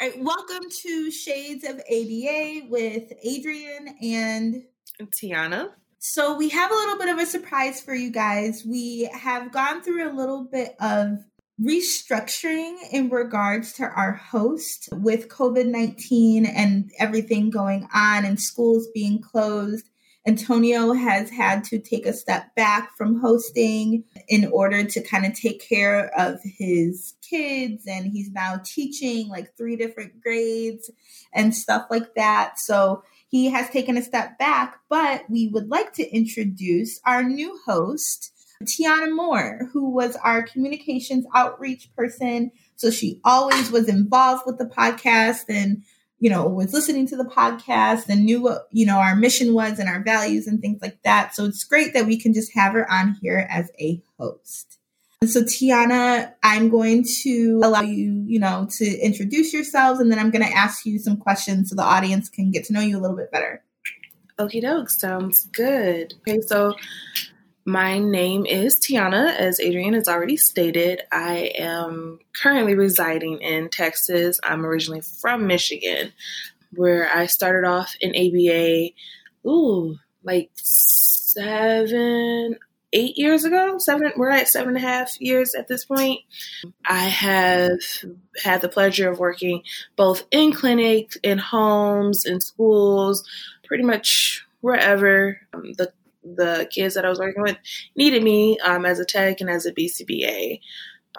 All right, welcome to Shades of ABA with Adrian and Tiana. So, we have a little bit of a surprise for you guys. We have gone through a little bit of restructuring in regards to our host with COVID 19 and everything going on and schools being closed. Antonio has had to take a step back from hosting in order to kind of take care of his kids. And he's now teaching like three different grades and stuff like that. So he has taken a step back, but we would like to introduce our new host, Tiana Moore, who was our communications outreach person. So she always was involved with the podcast and you know, was listening to the podcast and knew what, you know, our mission was and our values and things like that. So it's great that we can just have her on here as a host. And so Tiana, I'm going to allow you, you know, to introduce yourselves and then I'm going to ask you some questions so the audience can get to know you a little bit better. Okie doke, sounds good. Okay, so my name is Tiana, as Adrian has already stated. I am currently residing in Texas. I'm originally from Michigan, where I started off in ABA, ooh, like seven, eight years ago. Seven, we're at seven and a half years at this point. I have had the pleasure of working both in clinics, in homes, in schools, pretty much wherever um, the the kids that I was working with needed me um, as a tech and as a BCBA.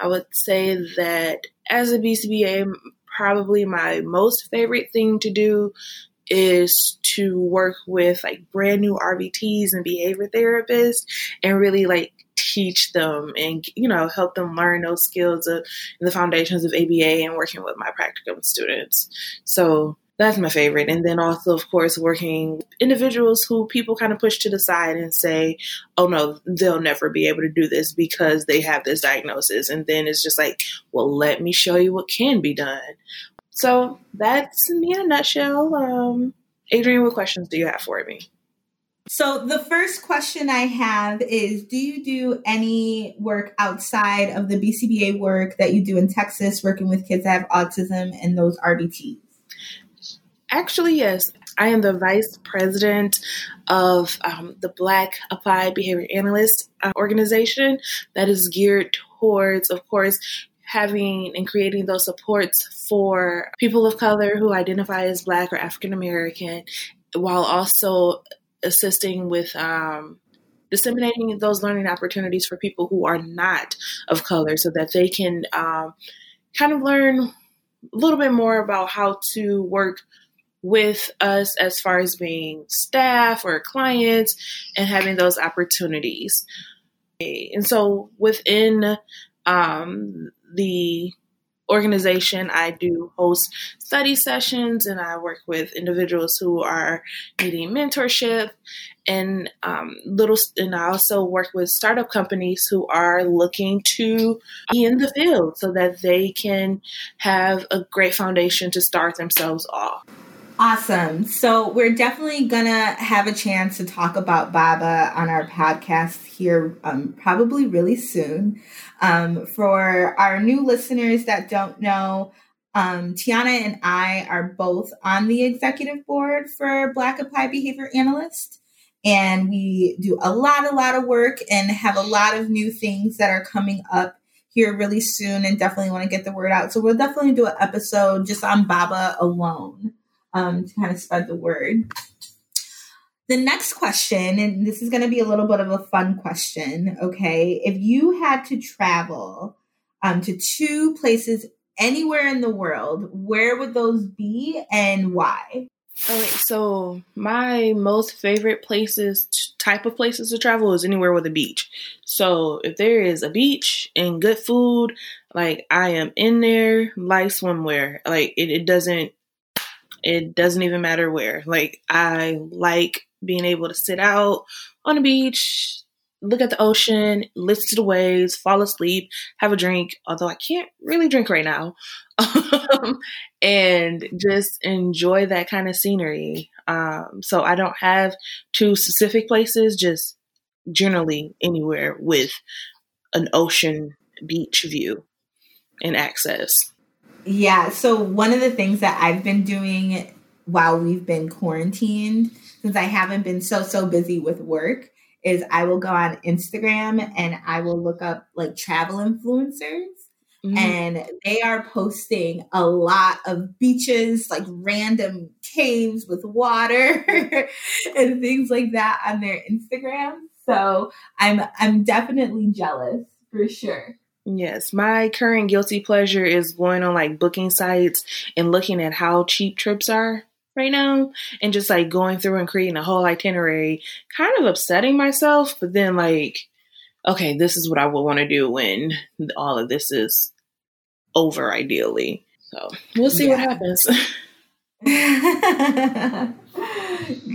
I would say that as a BCBA, probably my most favorite thing to do is to work with like brand new RBTs and behavior therapists and really like teach them and you know help them learn those skills of the foundations of ABA and working with my practicum students. So that's my favorite. And then also, of course, working individuals who people kind of push to the side and say, oh no, they'll never be able to do this because they have this diagnosis. And then it's just like, well, let me show you what can be done. So that's me in a nutshell. Um, Adrian, what questions do you have for me? So the first question I have is do you do any work outside of the BCBA work that you do in Texas working with kids that have autism and those RBTs? Actually, yes. I am the vice president of um, the Black Applied Behavior Analyst uh, organization that is geared towards, of course, having and creating those supports for people of color who identify as Black or African American, while also assisting with um, disseminating those learning opportunities for people who are not of color so that they can um, kind of learn a little bit more about how to work with us as far as being staff or clients and having those opportunities. And so within um, the organization, I do host study sessions and I work with individuals who are needing mentorship and um, little. And I also work with startup companies who are looking to be in the field so that they can have a great foundation to start themselves off. Awesome. So we're definitely gonna have a chance to talk about Baba on our podcast here, um, probably really soon. Um, for our new listeners that don't know, um, Tiana and I are both on the executive board for Black Applied Behavior Analyst, and we do a lot, a lot of work and have a lot of new things that are coming up here really soon, and definitely want to get the word out. So we'll definitely do an episode just on Baba alone um, to kind of spread the word. The next question, and this is going to be a little bit of a fun question, okay? If you had to travel um, to two places anywhere in the world, where would those be and why? So my most favorite places, type of places to travel is anywhere with a beach. So if there is a beach and good food, like I am in there like swimwear. Like it, it doesn't it doesn't even matter where. Like, I like being able to sit out on the beach, look at the ocean, listen to the waves, fall asleep, have a drink, although I can't really drink right now, and just enjoy that kind of scenery. Um, so I don't have two specific places, just generally anywhere with an ocean beach view and access. Yeah. So one of the things that I've been doing while we've been quarantined, since I haven't been so so busy with work, is I will go on Instagram and I will look up like travel influencers. Mm-hmm. And they are posting a lot of beaches, like random caves with water and things like that on their Instagram. So I'm I'm definitely jealous for sure. Yes, my current guilty pleasure is going on like booking sites and looking at how cheap trips are right now and just like going through and creating a whole itinerary, kind of upsetting myself, but then like, okay, this is what I would want to do when all of this is over, ideally. So we'll see yeah. what happens.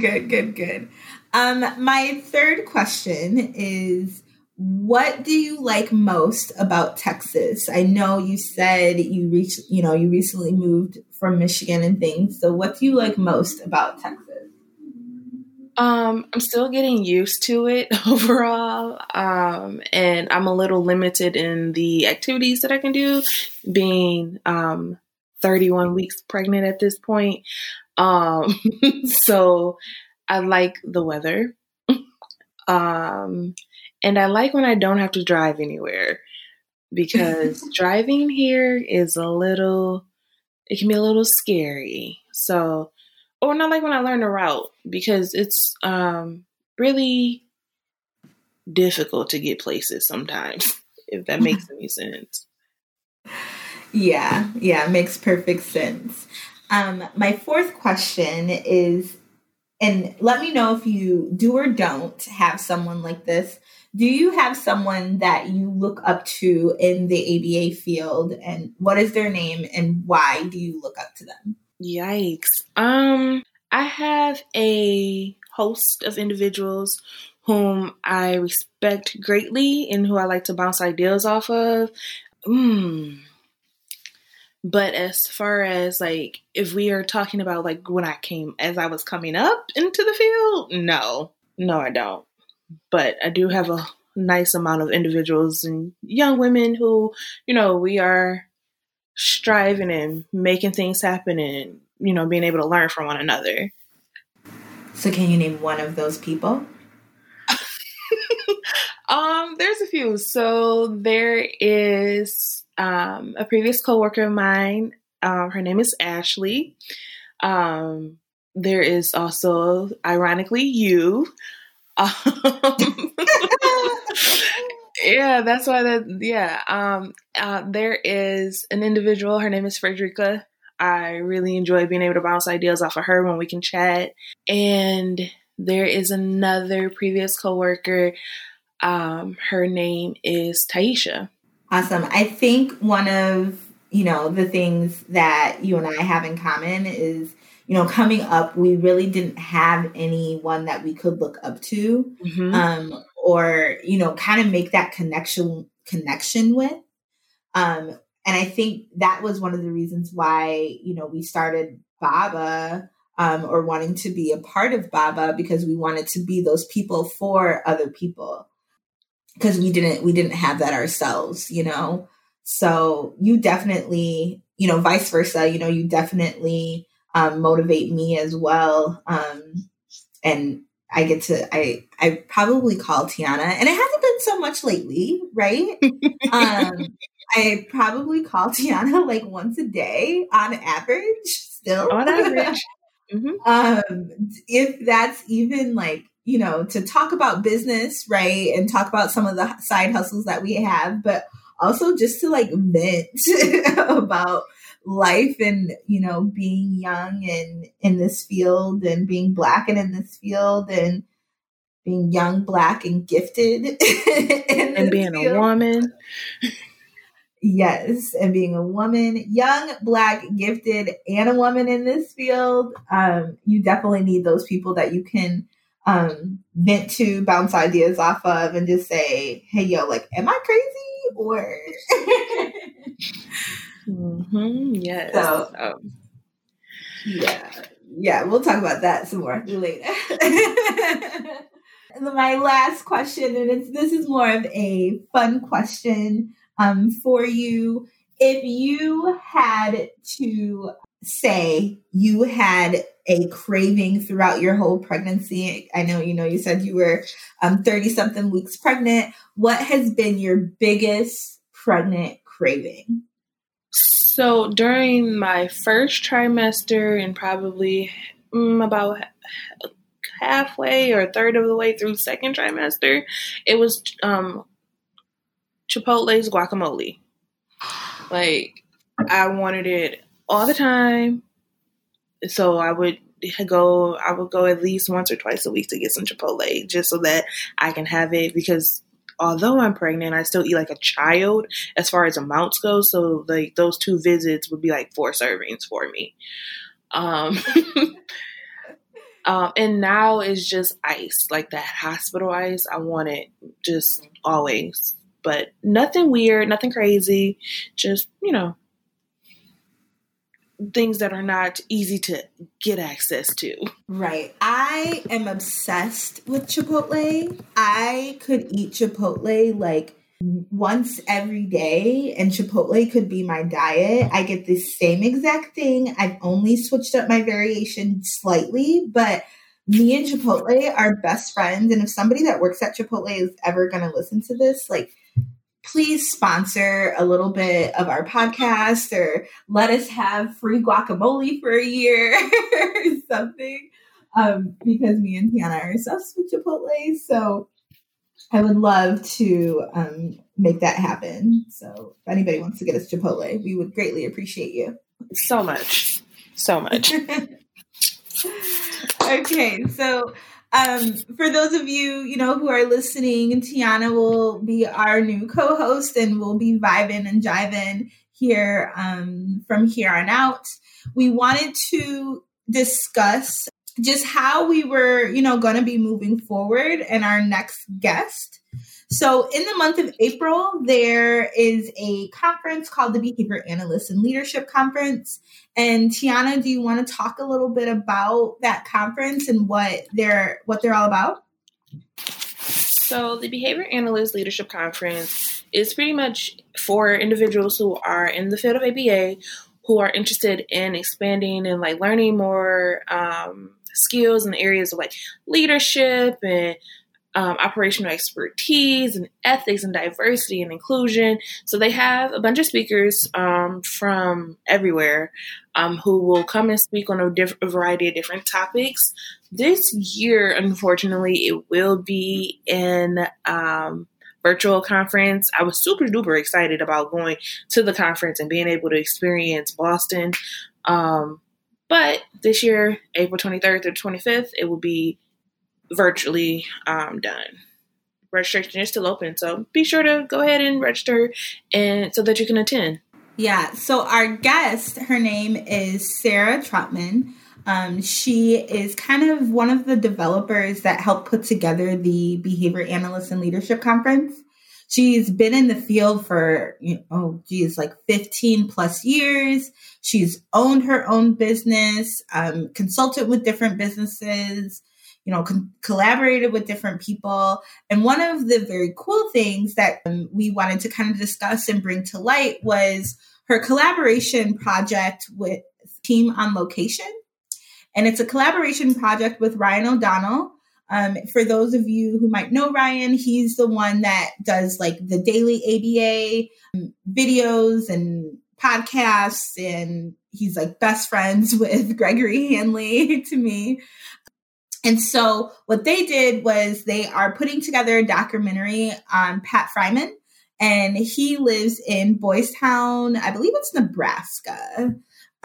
good, good, good. Um, my third question is what do you like most about Texas? I know you said you reached, you know, you recently moved from Michigan and things. So what do you like most about Texas? Um, I'm still getting used to it overall. Um, and I'm a little limited in the activities that I can do being um 31 weeks pregnant at this point. Um, so I like the weather. um and I like when I don't have to drive anywhere because driving here is a little, it can be a little scary. So, or not like when I learn the route because it's um, really difficult to get places sometimes, if that makes any sense. Yeah, yeah, makes perfect sense. Um, my fourth question is, and let me know if you do or don't have someone like this do you have someone that you look up to in the ABA field and what is their name and why do you look up to them? Yikes. Um I have a host of individuals whom I respect greatly and who I like to bounce ideas off of. Mm. But as far as like if we are talking about like when I came as I was coming up into the field, no. No, I don't but I do have a nice amount of individuals and young women who, you know, we are striving and making things happen and, you know, being able to learn from one another. So can you name one of those people? um, there's a few. So there is um, a previous coworker of mine. Um, her name is Ashley. Um, there is also, ironically, you. Um, yeah, that's why that yeah. Um uh, there is an individual, her name is Frederica. I really enjoy being able to bounce ideas off of her when we can chat. And there is another previous coworker. Um, her name is Taisha. Awesome. I think one of you know the things that you and I have in common is you know, coming up, we really didn't have anyone that we could look up to, mm-hmm. um, or you know, kind of make that connection connection with. Um, and I think that was one of the reasons why you know we started Baba um, or wanting to be a part of Baba because we wanted to be those people for other people because we didn't we didn't have that ourselves, you know. So you definitely, you know, vice versa, you know, you definitely um, motivate me as well. Um, and I get to I I probably call Tiana, and it hasn't been so much lately, right? um, I probably call Tiana like once a day on average, still on average. Mm-hmm. Um, if that's even like you know to talk about business, right, and talk about some of the side hustles that we have, but also just to like vent about life and you know being young and in this field and being black and in this field and being young black and gifted and being field. a woman yes and being a woman young black gifted and a woman in this field um, you definitely need those people that you can um, vent to bounce ideas off of and just say hey yo like am i crazy or Mm-hmm. Yes. So, um, yeah, yeah, we'll talk about that some more later. My last question, and it's this is more of a fun question um, for you. if you had to say you had a craving throughout your whole pregnancy, I know you know you said you were um 30 something weeks pregnant. What has been your biggest pregnant craving? So during my first trimester and probably mm, about halfway or third of the way through second trimester, it was um, Chipotle's guacamole. Like I wanted it all the time, so I would go. I would go at least once or twice a week to get some Chipotle, just so that I can have it because although I'm pregnant, I still eat like a child as far as amounts go. So like those two visits would be like four servings for me. Um, um, and now it's just ice, like that hospital ice. I want it just always, but nothing weird, nothing crazy. Just you know, things that are not easy to get access to. Right. I am obsessed with Chipotle. I could eat Chipotle like once every day, and Chipotle could be my diet. I get the same exact thing. I've only switched up my variation slightly, but me and Chipotle are best friends. And if somebody that works at Chipotle is ever going to listen to this, like, please sponsor a little bit of our podcast or let us have free guacamole for a year or something. Um, because me and Tiana are obsessed with Chipotle. So I would love to um, make that happen. So if anybody wants to get us Chipotle, we would greatly appreciate you. So much. So much. okay, so um, for those of you, you know, who are listening, Tiana will be our new co-host and we'll be vibing and jiving here um, from here on out. We wanted to discuss just how we were, you know, going to be moving forward and our next guest. So, in the month of April, there is a conference called the Behavior Analysts and Leadership Conference. And Tiana, do you want to talk a little bit about that conference and what they're what they're all about? So, the Behavior Analyst Leadership Conference is pretty much for individuals who are in the field of ABA who are interested in expanding and like learning more um, skills in the areas of like leadership and um, operational expertise and ethics and diversity and inclusion. So they have a bunch of speakers um, from everywhere um, who will come and speak on a, diff- a, variety of different topics. This year, unfortunately, it will be in um, virtual conference. I was super duper excited about going to the conference and being able to experience Boston. Um, but this year, April 23rd through 25th, it will be virtually um, done. Registration is still open, so be sure to go ahead and register, and so that you can attend. Yeah. So our guest, her name is Sarah Trotman. Um, she is kind of one of the developers that helped put together the Behavior Analyst and Leadership Conference. She's been in the field for, you know, oh, geez, like 15 plus years. She's owned her own business, um, consulted with different businesses, you know, con- collaborated with different people. And one of the very cool things that um, we wanted to kind of discuss and bring to light was her collaboration project with Team on Location. And it's a collaboration project with Ryan O'Donnell. Um, for those of you who might know Ryan, he's the one that does like the daily ABA um, videos and podcasts, and he's like best friends with Gregory Hanley to me. And so what they did was they are putting together a documentary on Pat Friman, and he lives in Boys Town, I believe it's Nebraska.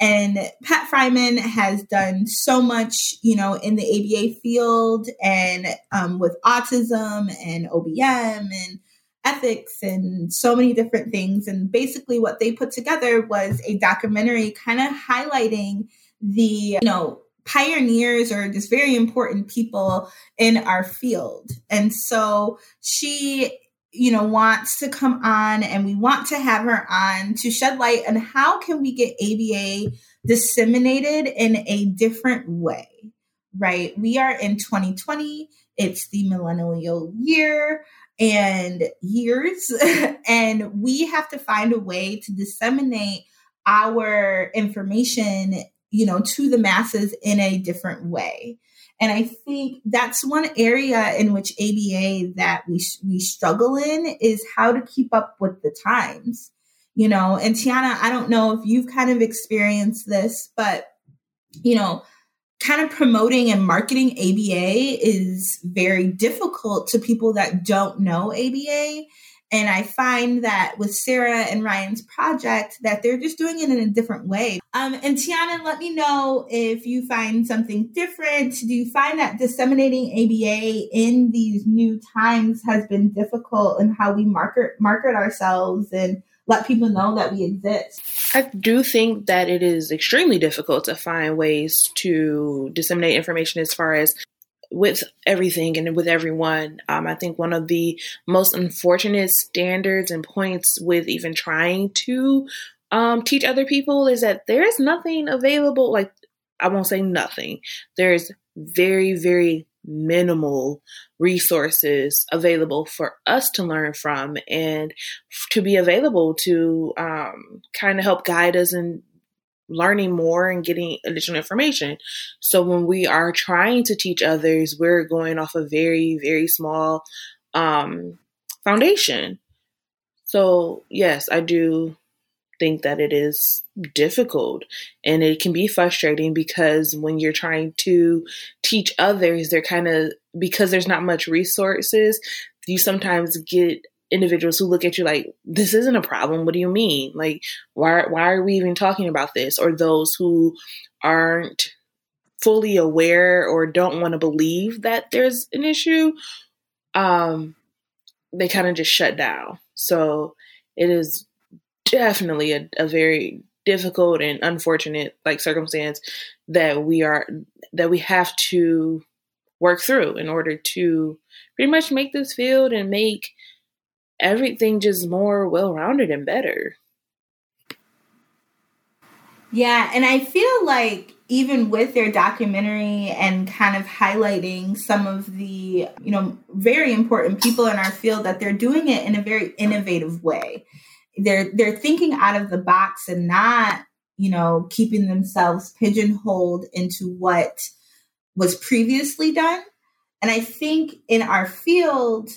And Pat Friman has done so much, you know, in the ABA field and um, with autism and OBM and ethics and so many different things. And basically, what they put together was a documentary kind of highlighting the, you know, pioneers or just very important people in our field. And so she, you know, wants to come on and we want to have her on to shed light on how can we get ABA disseminated in a different way, right? We are in 2020. It's the millennial year. and years. and we have to find a way to disseminate our information, you know, to the masses in a different way. And I think that's one area in which ABA that we we struggle in is how to keep up with the times. You know, and Tiana, I don't know if you've kind of experienced this, but you know, kind of promoting and marketing ABA is very difficult to people that don't know ABA. And I find that with Sarah and Ryan's project that they're just doing it in a different way. Um, and Tiana, let me know if you find something different. Do you find that disseminating ABA in these new times has been difficult in how we market market ourselves and let people know that we exist. I do think that it is extremely difficult to find ways to disseminate information as far as with everything and with everyone. Um, I think one of the most unfortunate standards and points with even trying to um, teach other people is that there is nothing available. Like, I won't say nothing. There's very, very minimal resources available for us to learn from and to be available to um, kind of help guide us in learning more and getting additional information. So when we are trying to teach others, we're going off a very, very small um, foundation. So, yes, I do think that it is difficult and it can be frustrating because when you're trying to teach others they're kind of because there's not much resources you sometimes get individuals who look at you like this isn't a problem. What do you mean? Like why why are we even talking about this? Or those who aren't fully aware or don't want to believe that there's an issue um they kind of just shut down. So it is definitely a, a very difficult and unfortunate like circumstance that we are that we have to work through in order to pretty much make this field and make everything just more well-rounded and better. Yeah, and I feel like even with their documentary and kind of highlighting some of the, you know, very important people in our field that they're doing it in a very innovative way they're they're thinking out of the box and not you know keeping themselves pigeonholed into what was previously done and i think in our field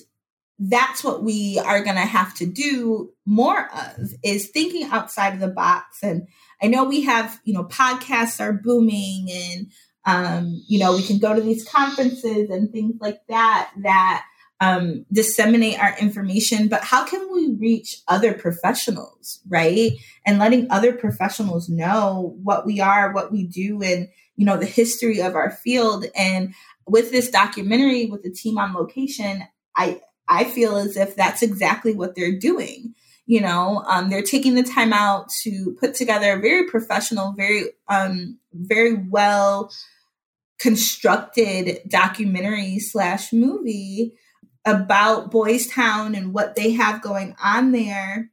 that's what we are going to have to do more of is thinking outside of the box and i know we have you know podcasts are booming and um, you know we can go to these conferences and things like that that um, disseminate our information, but how can we reach other professionals, right? And letting other professionals know what we are, what we do, and you know the history of our field. And with this documentary, with the team on location, I I feel as if that's exactly what they're doing. You know, um, they're taking the time out to put together a very professional, very um, very well constructed documentary slash movie about Boys Town and what they have going on there.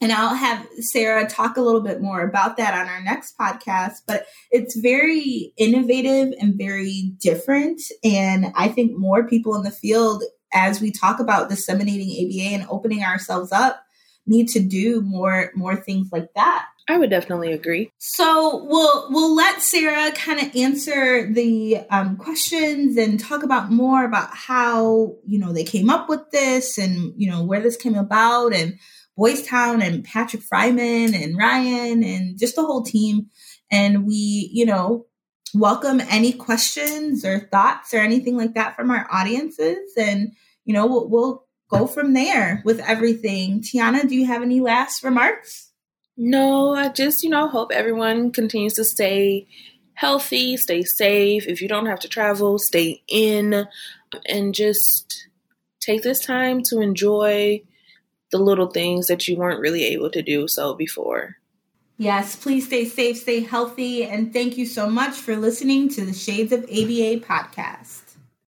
And I'll have Sarah talk a little bit more about that on our next podcast. But it's very innovative and very different. And I think more people in the field, as we talk about disseminating ABA and opening ourselves up, need to do more more things like that. I would definitely agree. So we'll we'll let Sarah kind of answer the um, questions and talk about more about how you know they came up with this and you know where this came about and Boys Town and Patrick Friman and Ryan and just the whole team. And we you know welcome any questions or thoughts or anything like that from our audiences and you know we'll, we'll go from there with everything. Tiana, do you have any last remarks? No, I just, you know, hope everyone continues to stay healthy, stay safe. If you don't have to travel, stay in and just take this time to enjoy the little things that you weren't really able to do so before. Yes, please stay safe, stay healthy, and thank you so much for listening to the Shades of ABA podcast.